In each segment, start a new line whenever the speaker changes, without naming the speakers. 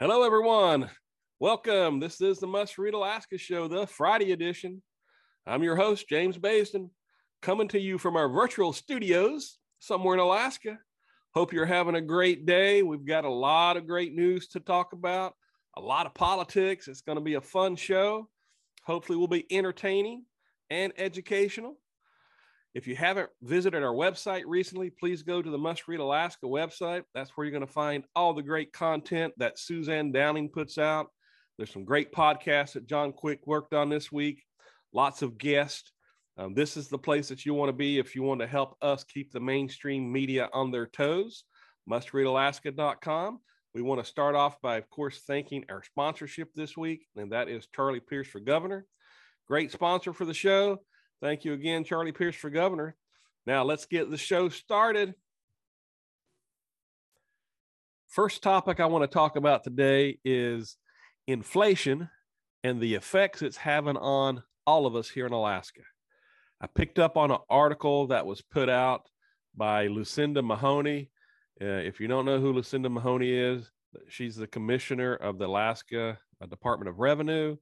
Hello, everyone. Welcome. This is the Must Read Alaska Show, the Friday edition. I'm your host, James Baisden, coming to you from our virtual studios somewhere in Alaska. Hope you're having a great day. We've got a lot of great news to talk about, a lot of politics. It's going to be a fun show. Hopefully, we'll be entertaining and educational. If you haven't visited our website recently, please go to the Must Read Alaska website. That's where you're going to find all the great content that Suzanne Downing puts out. There's some great podcasts that John Quick worked on this week, lots of guests. Um, this is the place that you want to be if you want to help us keep the mainstream media on their toes. MustReadAlaska.com. We want to start off by, of course, thanking our sponsorship this week, and that is Charlie Pierce for Governor. Great sponsor for the show. Thank you again, Charlie Pierce for governor. Now let's get the show started. First topic I want to talk about today is inflation and the effects it's having on all of us here in Alaska. I picked up on an article that was put out by Lucinda Mahoney. Uh, if you don't know who Lucinda Mahoney is, she's the commissioner of the Alaska uh, Department of Revenue.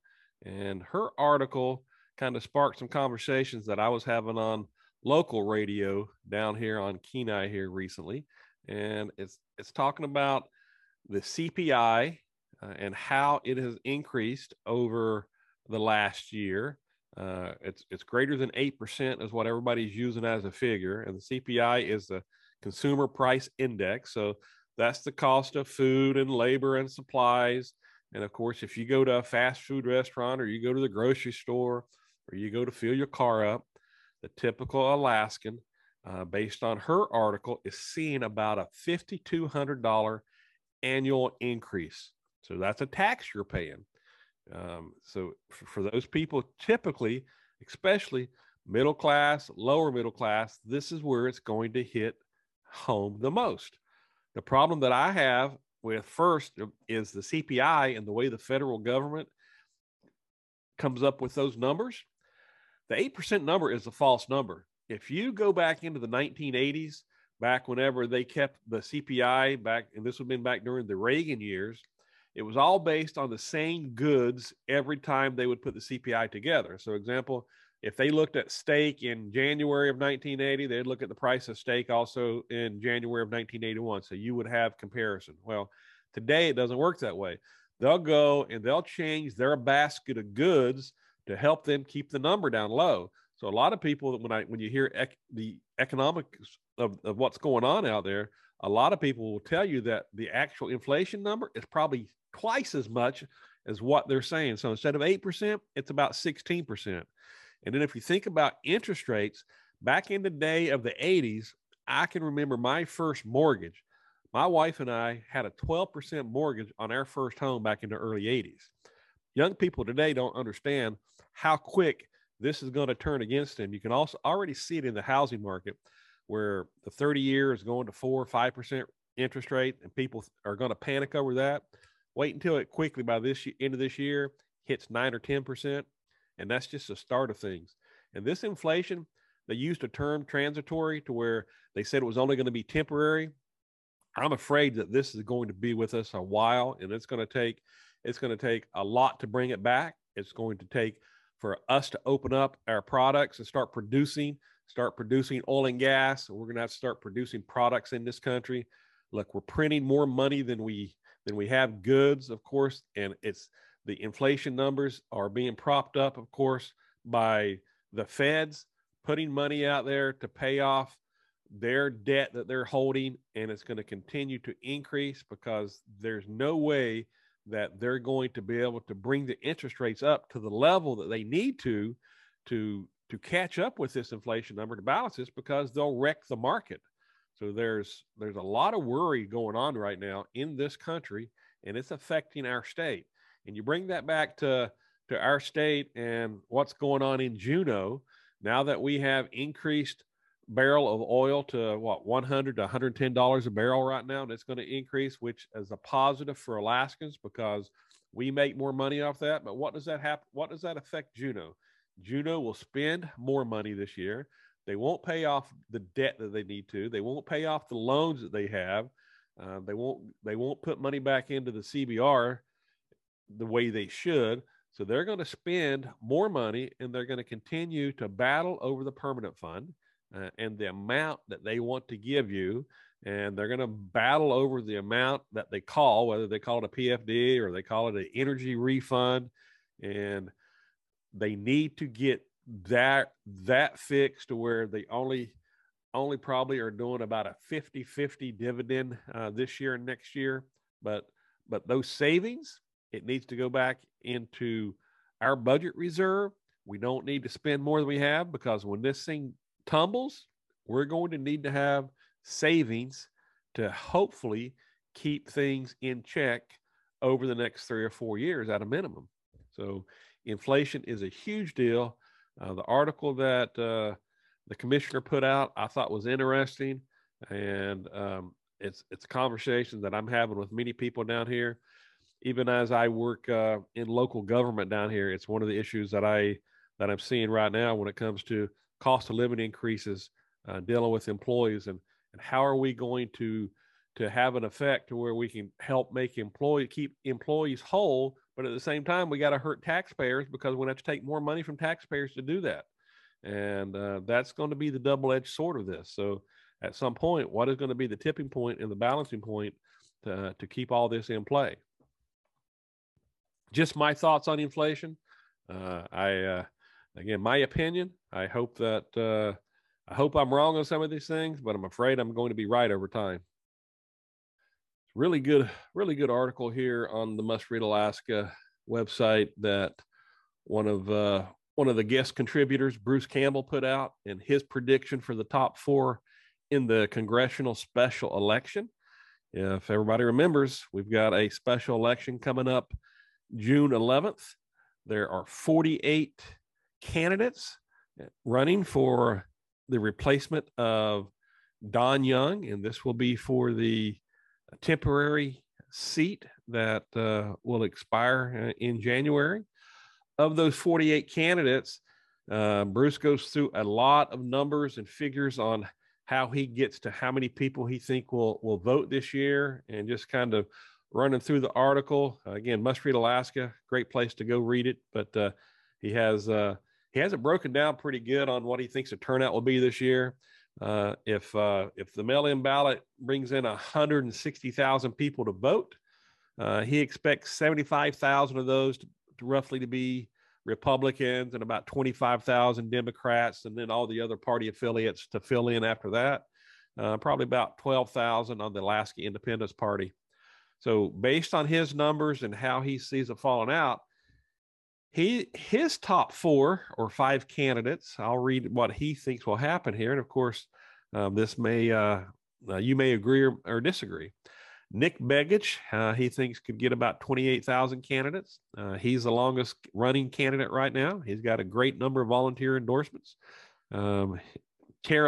And her article kind of sparked some conversations that I was having on local radio down here on Kenai here recently, and it's it's talking about the CPI uh, and how it has increased over the last year. Uh, it's it's greater than eight percent is what everybody's using as a figure, and the CPI is the Consumer Price Index. So that's the cost of food and labor and supplies. And of course, if you go to a fast food restaurant or you go to the grocery store or you go to fill your car up, the typical Alaskan, uh, based on her article, is seeing about a $5,200 annual increase. So that's a tax you're paying. Um, so for, for those people, typically, especially middle class, lower middle class, this is where it's going to hit home the most. The problem that I have with first is the CPI and the way the federal government comes up with those numbers the 8% number is a false number. If you go back into the 1980s, back whenever they kept the CPI back, and this would have been back during the Reagan years, it was all based on the same goods every time they would put the CPI together. So, example, if they looked at steak in January of 1980, they'd look at the price of steak also in January of 1981. So you would have comparison. Well, today it doesn't work that way. They'll go and they'll change their basket of goods to help them keep the number down low. So a lot of people, when I when you hear ec- the economics of, of what's going on out there, a lot of people will tell you that the actual inflation number is probably twice as much as what they're saying. So instead of eight percent, it's about sixteen percent. And then if you think about interest rates, back in the day of the 80s, I can remember my first mortgage. My wife and I had a 12% mortgage on our first home back in the early 80s. Young people today don't understand how quick this is going to turn against them. You can also already see it in the housing market where the 30 year is going to four or five percent interest rate and people are going to panic over that. Wait until it quickly by this end of this year hits nine or 10 percent. And that's just the start of things. And this inflation, they used a term transitory to where they said it was only going to be temporary. I'm afraid that this is going to be with us a while and it's going to take it's going to take a lot to bring it back. It's going to take for us to open up our products and start producing, start producing oil and gas. We're going to have to start producing products in this country. Look, we're printing more money than we than we have goods, of course, and it's the inflation numbers are being propped up, of course, by the feds putting money out there to pay off their debt that they're holding, and it's going to continue to increase because there's no way that they're going to be able to bring the interest rates up to the level that they need to to to catch up with this inflation number to balance this because they'll wreck the market. So there's there's a lot of worry going on right now in this country, and it's affecting our state. And you bring that back to to our state and what's going on in Juneau. Now that we have increased barrel of oil to what 100 to 110 dollars a barrel right now, and it's going to increase, which is a positive for Alaskans because we make more money off that. But what does that happen? What does that affect Juneau? Juneau will spend more money this year. They won't pay off the debt that they need to. They won't pay off the loans that they have. Uh, they won't. They won't put money back into the CBR the way they should. So they're going to spend more money, and they're going to continue to battle over the permanent fund uh, and the amount that they want to give you. And they're going to battle over the amount that they call, whether they call it a PFD or they call it an energy refund. And they need to get that that fixed to where they only only probably are doing about a 50-50 dividend uh, this year and next year but but those savings it needs to go back into our budget reserve we don't need to spend more than we have because when this thing tumbles we're going to need to have savings to hopefully keep things in check over the next three or four years at a minimum. So inflation is a huge deal. Uh, the article that uh, the commissioner put out, I thought was interesting, and um, it's it's a conversation that I'm having with many people down here. Even as I work uh, in local government down here, it's one of the issues that I that I'm seeing right now when it comes to cost of living increases, uh, dealing with employees, and and how are we going to to have an effect to where we can help make employee keep employees whole but at the same time, we got to hurt taxpayers because we have to take more money from taxpayers to do that. And uh, that's going to be the double edged sword of this. So, at some point, what is going to be the tipping point and the balancing point to, to keep all this in play? Just my thoughts on inflation. Uh, I, uh, again, my opinion. I hope that, uh, I hope I'm wrong on some of these things, but I'm afraid I'm going to be right over time really good, really good article here on the Must Read Alaska website that one of uh, one of the guest contributors, Bruce Campbell, put out, and his prediction for the top four in the congressional special election. If everybody remembers, we've got a special election coming up June 11th. There are 48 candidates running for the replacement of Don Young, and this will be for the temporary seat that uh, will expire uh, in January. Of those 48 candidates, uh, Bruce goes through a lot of numbers and figures on how he gets to how many people he think will will vote this year, and just kind of running through the article. Again, must read Alaska, great place to go read it. But uh, he has uh, he has it broken down pretty good on what he thinks the turnout will be this year. Uh, if uh, if the mail-in ballot brings in 160,000 people to vote, uh, he expects 75,000 of those to, to, roughly to be Republicans and about 25,000 Democrats, and then all the other party affiliates to fill in after that. Uh, probably about 12,000 on the Alaska Independence Party. So, based on his numbers and how he sees it falling out, he his top four or five candidates. I'll read what he thinks will happen here, and of course, um, this may uh, uh, you may agree or, or disagree. Nick Begich, uh, he thinks could get about 28,000 candidates. Uh, he's the longest running candidate right now. He's got a great number of volunteer endorsements. Um,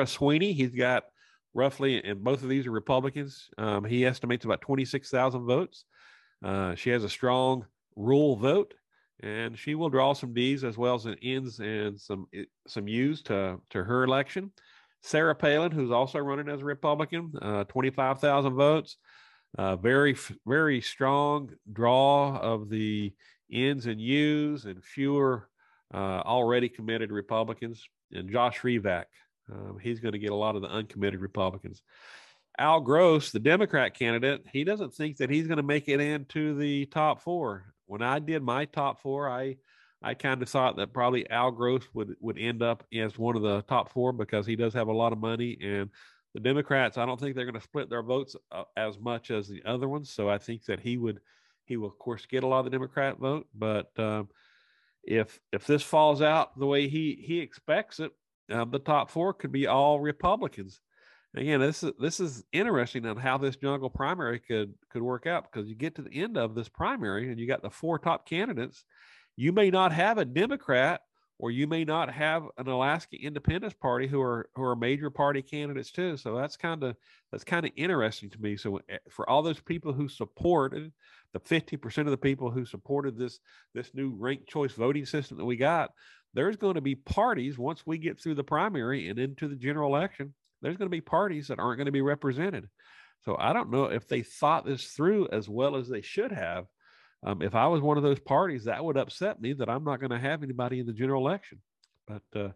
Sweeney, he's got roughly, and both of these are Republicans. Um, he estimates about 26,000 votes. Uh, she has a strong rural vote and she will draw some D's as well as an N's and some eh, some U's to to her election. Sarah Palin, who's also running as a Republican, uh, 25,000 votes. Uh, very, very strong draw of the N's and U's and fewer uh, already committed Republicans. And Josh Revak, um, he's going to get a lot of the uncommitted Republicans. Al Gross, the Democrat candidate, he doesn't think that he's going to make it into the top four when I did my top four, I I kind of thought that probably Al Gross would would end up as one of the top four because he does have a lot of money and the Democrats. I don't think they're going to split their votes uh, as much as the other ones. So I think that he would he will of course get a lot of the Democrat vote, but um, if if this falls out the way he he expects it, uh, the top four could be all Republicans. Again, this is this is interesting on how this jungle primary could could work out because you get to the end of this primary and you got the four top candidates. You may not have a Democrat or you may not have an Alaska Independence Party who are who are major party candidates too. So that's kind of that's kind of interesting to me. So eh, for all those people who supported the 50% of the people who supported this this new ranked choice voting system that we got, there's going to be parties once we get through the primary and into the general election there's going to be parties that aren't going to be represented. So I don't know if they thought this through as well as they should have. Um, if I was one of those parties, that would upset me that I'm not going to have anybody in the general election. But uh,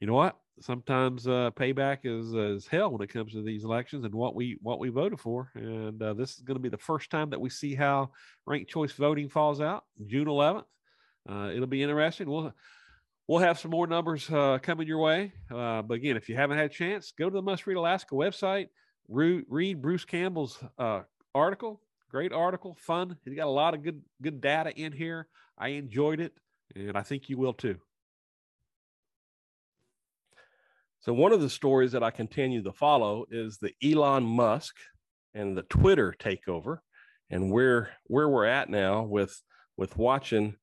you know what? Sometimes uh, payback is is hell when it comes to these elections and what we what we voted for. And uh, this is going to be the first time that we see how ranked choice voting falls out, June 11th. Uh, it'll be interesting. We'll we'll have some more numbers uh, coming your way. Uh, but again, if you haven't had a chance, go to the Must Read Alaska website, re- read Bruce Campbell's uh, article. Great article, fun. He's got a lot of good good data in here. I enjoyed it, and I think you will too. So one of the stories that I continue to follow is the Elon Musk and the Twitter takeover, and where where we're at now with with watching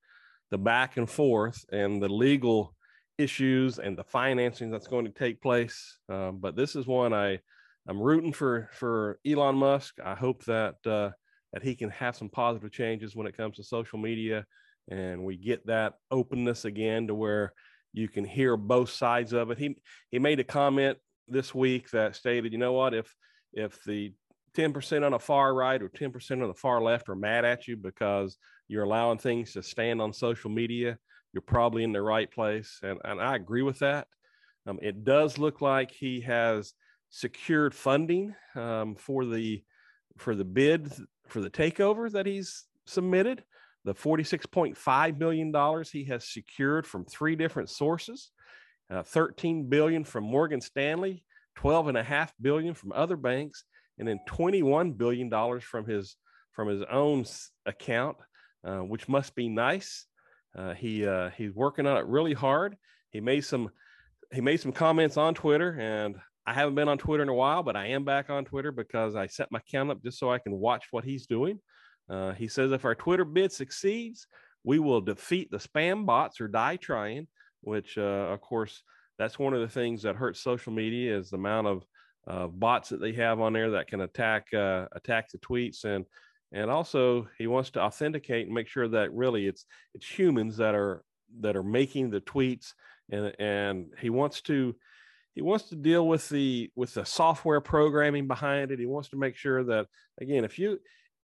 the back and forth and the legal issues and the financing that's going to take place. Um, but this is one I I'm rooting for for Elon Musk. I hope that uh, that he can have some positive changes when it comes to social media, and we get that openness again to where you can hear both sides of it. He he made a comment this week that stated, you know what, if if the 10% on the far right or 10% on the far left are mad at you because you're allowing things to stand on social media, you're probably in the right place. And, and I agree with that. Um, it does look like he has secured funding um, for the for the bid for the takeover that he's submitted. The $46.5 million he has secured from three different sources, uh, 13 billion from Morgan Stanley, 12 and a half billion from other banks, and then 21 billion dollars from his from his own account, uh, which must be nice. Uh, he uh, he's working on it really hard. He made some he made some comments on Twitter, and I haven't been on Twitter in a while, but I am back on Twitter because I set my account up just so I can watch what he's doing. Uh, he says if our Twitter bid succeeds, we will defeat the spam bots or die trying. Which, uh, of course, that's one of the things that hurts social media is the amount of uh, bots that they have on there that can attack uh, attack the tweets. And and also he wants to authenticate and make sure that really it's it's humans that are that are making the tweets. And and he wants to he wants to deal with the with the software programming behind it. He wants to make sure that again if you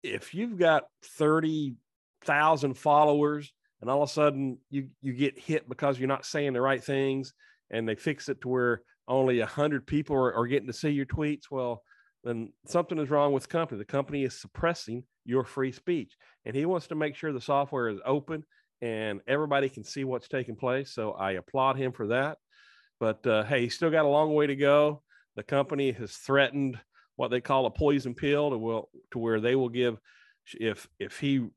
if you've got 30,000 followers and all of a sudden you you get hit because you're not saying the right things and they fix it to where only 100 people are, are getting to see your tweets well then something is wrong with the company. The company is suppressing your free speech and he wants to make sure the software is open and everybody can see what's taking place so i applaud him for that. But uh, hey he's still got a long way to go. The company has threatened what they call a poison pill to will to where they will give if if he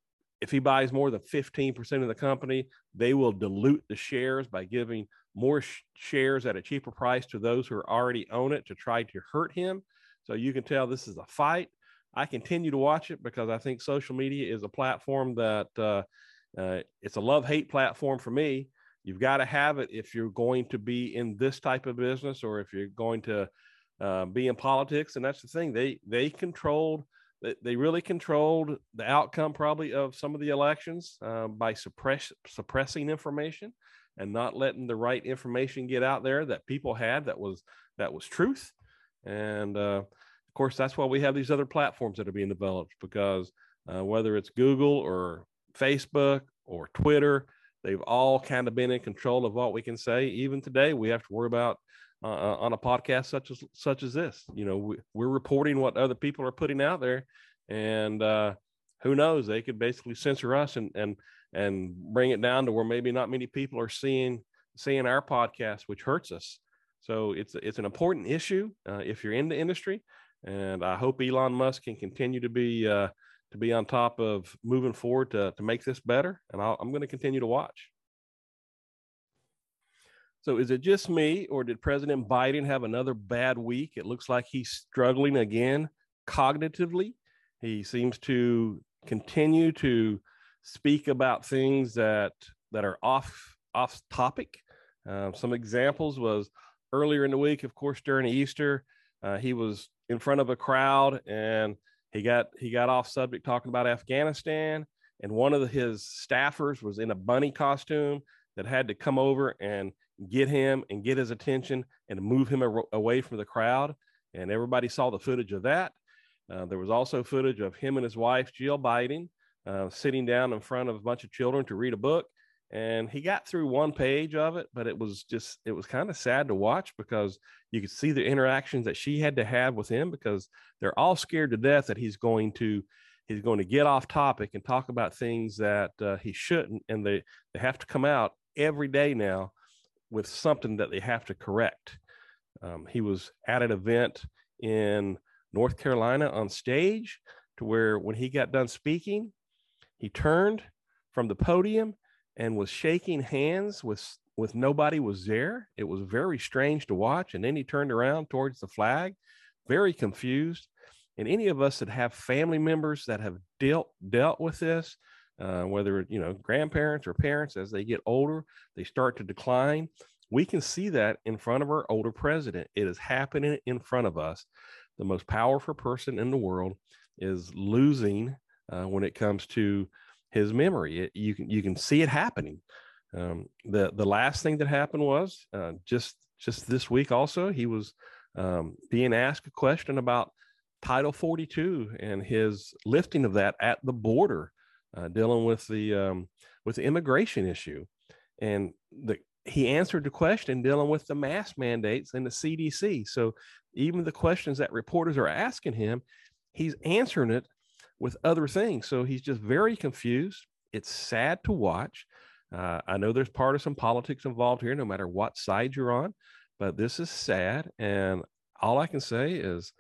if he buys more than 15% of the company they will dilute the shares by giving more sh- shares at a cheaper price to those who already own it to try to hurt him. So you can tell this is a fight. I continue to watch it because I think social media is a platform that uh, uh, it's a love hate platform for me. You've got to have it if you're going to be in this type of business or if you're going to uh, be in politics. And that's the thing they they controlled they really controlled the outcome probably of some of the elections uh, by suppress suppressing information and not letting the right information get out there that people had that was that was truth. And uh, of course that's why we have these other platforms that are being developed because uh, whether it's google or facebook or twitter they've all kind of been in control of what we can say. Even today we have to worry about uh, uh on a podcast such as such as this. You know we, we're reporting what other people are putting out there and uh, who knows? They could basically censor us and and and bring it down to where maybe not many people are seeing seeing our podcast, which hurts us. So it's it's an important issue uh, if you're in the industry, and I hope Elon Musk can continue to be uh, to be on top of moving forward to to make this better. And i am going to continue to watch. So is it just me, or did President Biden have another bad week? It looks like he's struggling again cognitively. He seems to continue to speak about things that that are off off topic. Uh, some examples was earlier in the week, of course, during Easter, uh, he was in front of a crowd and he got he got off subject talking about Afghanistan. And one of the, his staffers was in a bunny costume that had to come over and get him and get his attention and move him away from the crowd. And everybody saw the footage of that. Uh, there was also footage of him and his wife, Jill Biden, uh, sitting down in front of a bunch of children to read a book. And he got through one page of it, but it was just, it was kind of sad to watch because you could see the interactions that she had to have with him because they're all scared to death that he's going to he's going to get off topic and talk about things that uh, he shouldn't and they they have to come out every day now with something that they have to correct um, he was at an event in north carolina on stage to where when he got done speaking he turned from the podium and was shaking hands with with nobody was there. It was very strange to watch. And then he turned around towards the flag very confused. And any of us that have family members that have dealt dealt with this uh, whether you know grandparents or parents as they get older they start to decline. We can see that in front of our older president. It is happening in front of us. The most powerful person in the world is losing uh, when it comes to his memory it, you can you can see it happening um, the the last thing that happened was uh, just just this week also he was um, being asked a question about Title 42 and his lifting of that at the border, uh, dealing with the um, with the immigration issue, and the he answered the question dealing with the mask mandates and the CDC. So even the questions that reporters are asking him, he's answering it with other things. So he's just very confused. It's sad to watch. Uh, I know there's partisan politics involved here, no matter what side you're on, but this is sad. And all I can say is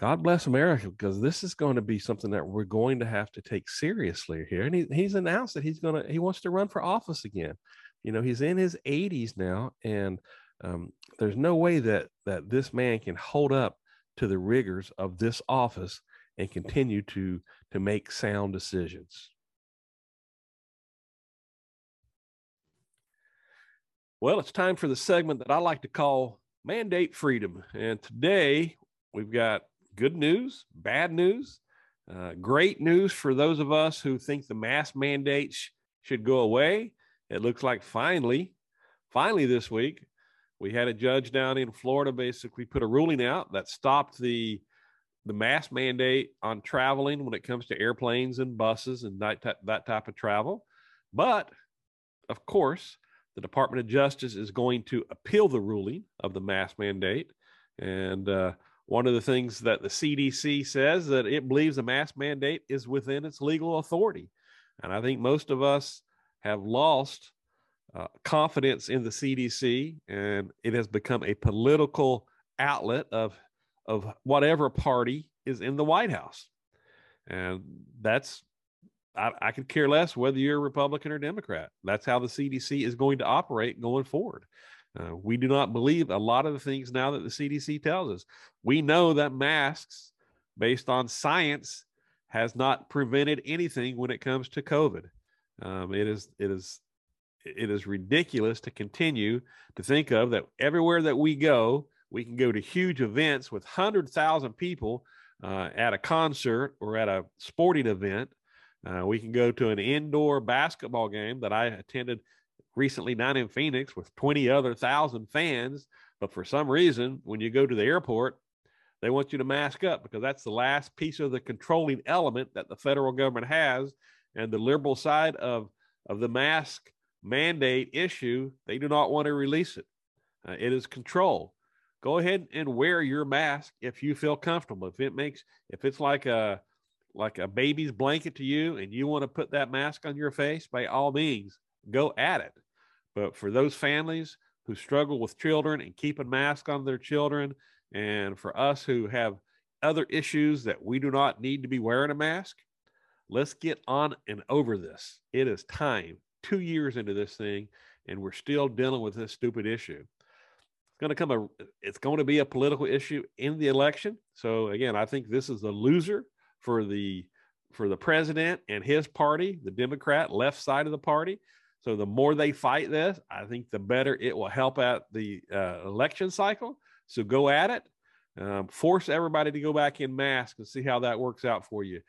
God bless America because this is going to be something that we're going to have to take seriously here. And he, he's announced that he's going to he wants to run for office again. You know, he's in his 80s now, and um, there's no way that that this man can hold up to the rigors of this office and continue to to make sound decisions. Well, it's time for the segment that I like to call Mandate Freedom. And today we've got good news, bad news, uh, great news for those of us who think the mask mandates should go away. It looks like finally, finally this week, we had a judge down in Florida basically put a ruling out that stopped the the mask mandate on traveling when it comes to airplanes and buses and that, that type of travel. But of course, the Department of Justice is going to appeal the ruling of the mask mandate. And uh, one of the things that the CDC says that it believes the mask mandate is within its legal authority. And I think most of us have lost uh, confidence in the CDC and it has become a political outlet of of whatever party is in the White House. And that's I, I could care less whether you're a Republican or Democrat. That's how the CDC is going to operate going forward. Uh, we do not believe a lot of the things now that the CDC tells us. We know that masks, based on science, has not prevented anything when it comes to COVID. Um, it is it is it is ridiculous to continue to think of that everywhere that we go, we can go to huge events with hundred thousand people uh, at a concert or at a sporting event. Uh, we can go to an indoor basketball game that I attended recently down in Phoenix with 20 other thousand fans. But for some reason, when you go to the airport, they want you to mask up because that's the last piece of the controlling element that the federal government has. And the liberal side of, of the mask mandate issue, they do not want to release it. Uh, it is control. Go ahead and wear your mask if you feel comfortable. If it makes, if it's like a, like a baby's blanket to you and you want to put that mask on your face, by all means, go at it. But for those families who struggle with children and keeping masks on their children, and for us who have other issues that we do not need to be wearing a mask, let's get on and over this. It is time, two years into this thing, and we're still dealing with this stupid issue. Going to come a it's going to be a political issue in the election. So again, I think this is a loser for the for the president and his party, the Democrat left side of the party. So the more they fight this, I think the better it will help out the uh, election cycle. So go at it. Um, force everybody to go back in mask and see how that works out for you.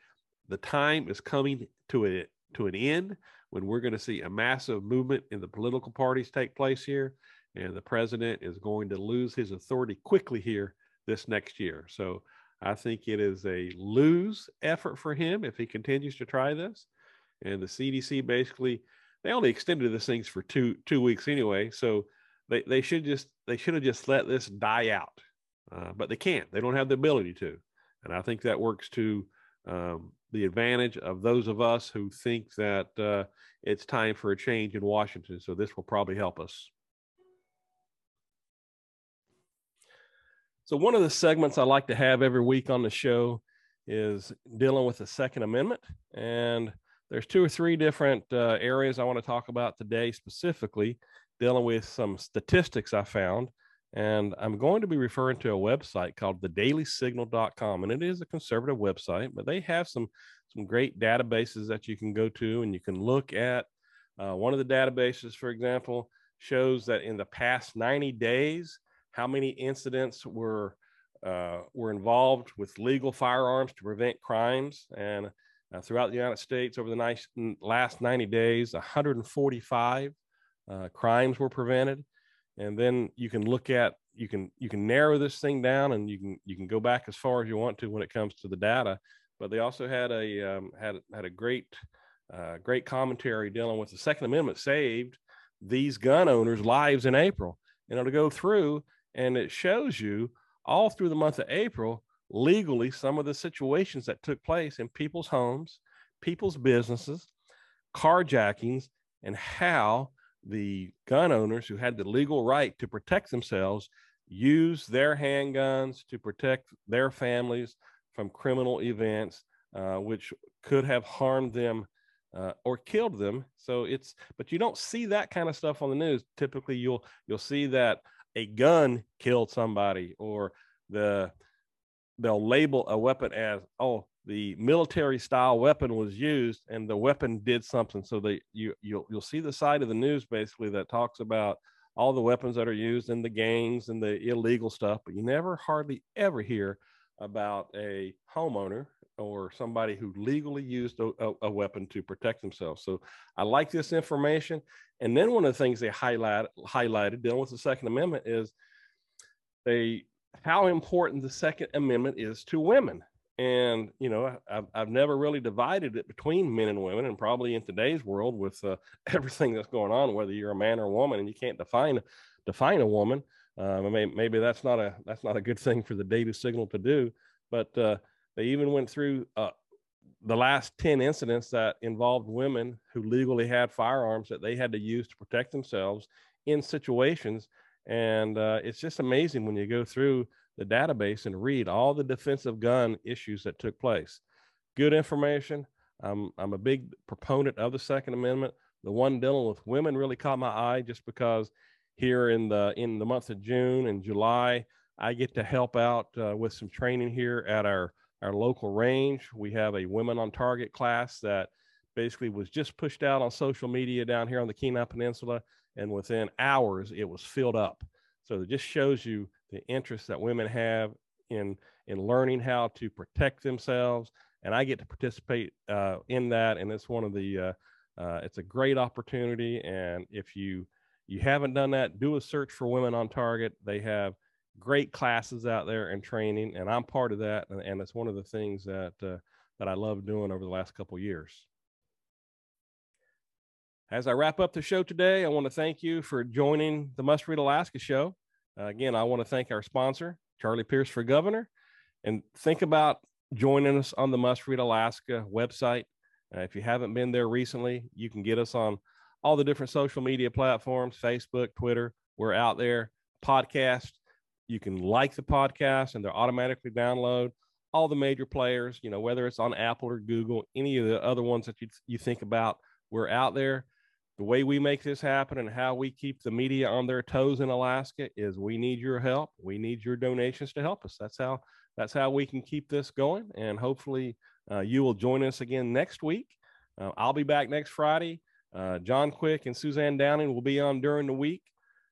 The time is coming to a to an end when we're going to see a massive movement in the political parties take place here, and the president is going to lose his authority quickly here this next year. So I think it is a lose effort for him if he continues to try this. And the CDC basically they only extended this things for two two weeks anyway, so they they should just they should have just let this die out, uh, but they can't. They don't have the ability to, and I think that works to um, the advantage of those of us who think that uh, it's time for a change in Washington. So this will probably help us. So one of the segments I like to have every week on the show is dealing with the Second Amendment, and there's two or three different uh, areas I want to talk about today, specifically dealing with some statistics I found. And I'm going to be referring to a website called thedailysignal.com. And it is a conservative website, but they have some, some great databases that you can go to and you can look at. Uh, one of the databases, for example, shows that in the past 90 days, how many incidents were uh, were involved with legal firearms to prevent crimes. And uh, throughout the United States, over the nice, last 90 days, 145 uh, crimes were prevented. And then you can look at you can you can narrow this thing down, and you can you can go back as far as you want to when it comes to the data. But they also had a um, had had a great uh, great commentary dealing with the Second Amendment saved these gun owners' lives in April. And it'll go through and it shows you all through the month of April legally some of the situations that took place in people's homes, people's businesses, carjackings, and how the gun owners who had the legal right to protect themselves used their handguns to protect their families from criminal events, uh, which could have harmed them uh, or killed them. So it's, but you don't see that kind of stuff on the news. Typically, you'll you'll see that a gun killed somebody or the they'll label a weapon as oh the military style weapon was used and the weapon did something. So they you you'll, you'll see the side of the news basically that talks about all the weapons that are used in the gangs and the illegal stuff but you never hardly ever hear about a homeowner or somebody who legally used a, a, weapon to protect themselves. So I like this information. And then one of the things they highlight, highlighted dealing with the Second Amendment is they how important the Second Amendment is to women. And you know, I've, I've never really divided it between men and women, and probably in today's world with uh, everything that's going on, whether you're a man or a woman, and you can't define define a woman. Uh, maybe, maybe that's not a that's not a good thing for the data Signal to do. But uh, they even went through uh, the last 10 incidents that involved women who legally had firearms that they had to use to protect themselves in situations and uh, it's just amazing when you go through the database and read all the defensive gun issues that took place. Good information. I'm, I'm a big proponent of the Second Amendment. The one dealing with women really caught my eye just because here in the in the month of June and July, I get to help out uh, with some training here at our our local range. We have a women on target class that basically was just pushed out on social media down here on the Kenai Peninsula and within hours it was filled up. So it just shows you the interest that women have in in learning how to protect themselves, and I get to participate uh, in that, and it's one of the uh, uh, it's a great opportunity. And if you you haven't done that, do a search for Women on Target. They have great classes out there and training, and I'm part of that, and, and it's one of the things that uh, that I love doing over the last couple years. As I wrap up the show today, I want to thank you for joining the Must Read Alaska show. Uh, again, I want to thank our sponsor, Charlie Pierce for Governor, and think about joining us on the Must Read Alaska website. Uh, if you haven't been there recently, you can get us on all the different social media platforms Facebook, Twitter. We're out there. Podcast. You can like the podcast and they're automatically download all the major players, you know, whether it's on Apple or Google, any of the other ones that you, you think about, we're out there the way we make this happen and how we keep the media on their toes in Alaska is we need your help. We need your donations to help us. That's how that's how we can keep this going. And hopefully, uh, you will join us again next week. Uh, I'll be back next Friday. Uh, John Quick and Suzanne Downing will be on during the week.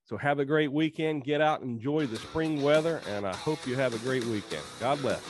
So have a great weekend. Get out, enjoy the spring weather, and I hope you have a great weekend. God bless.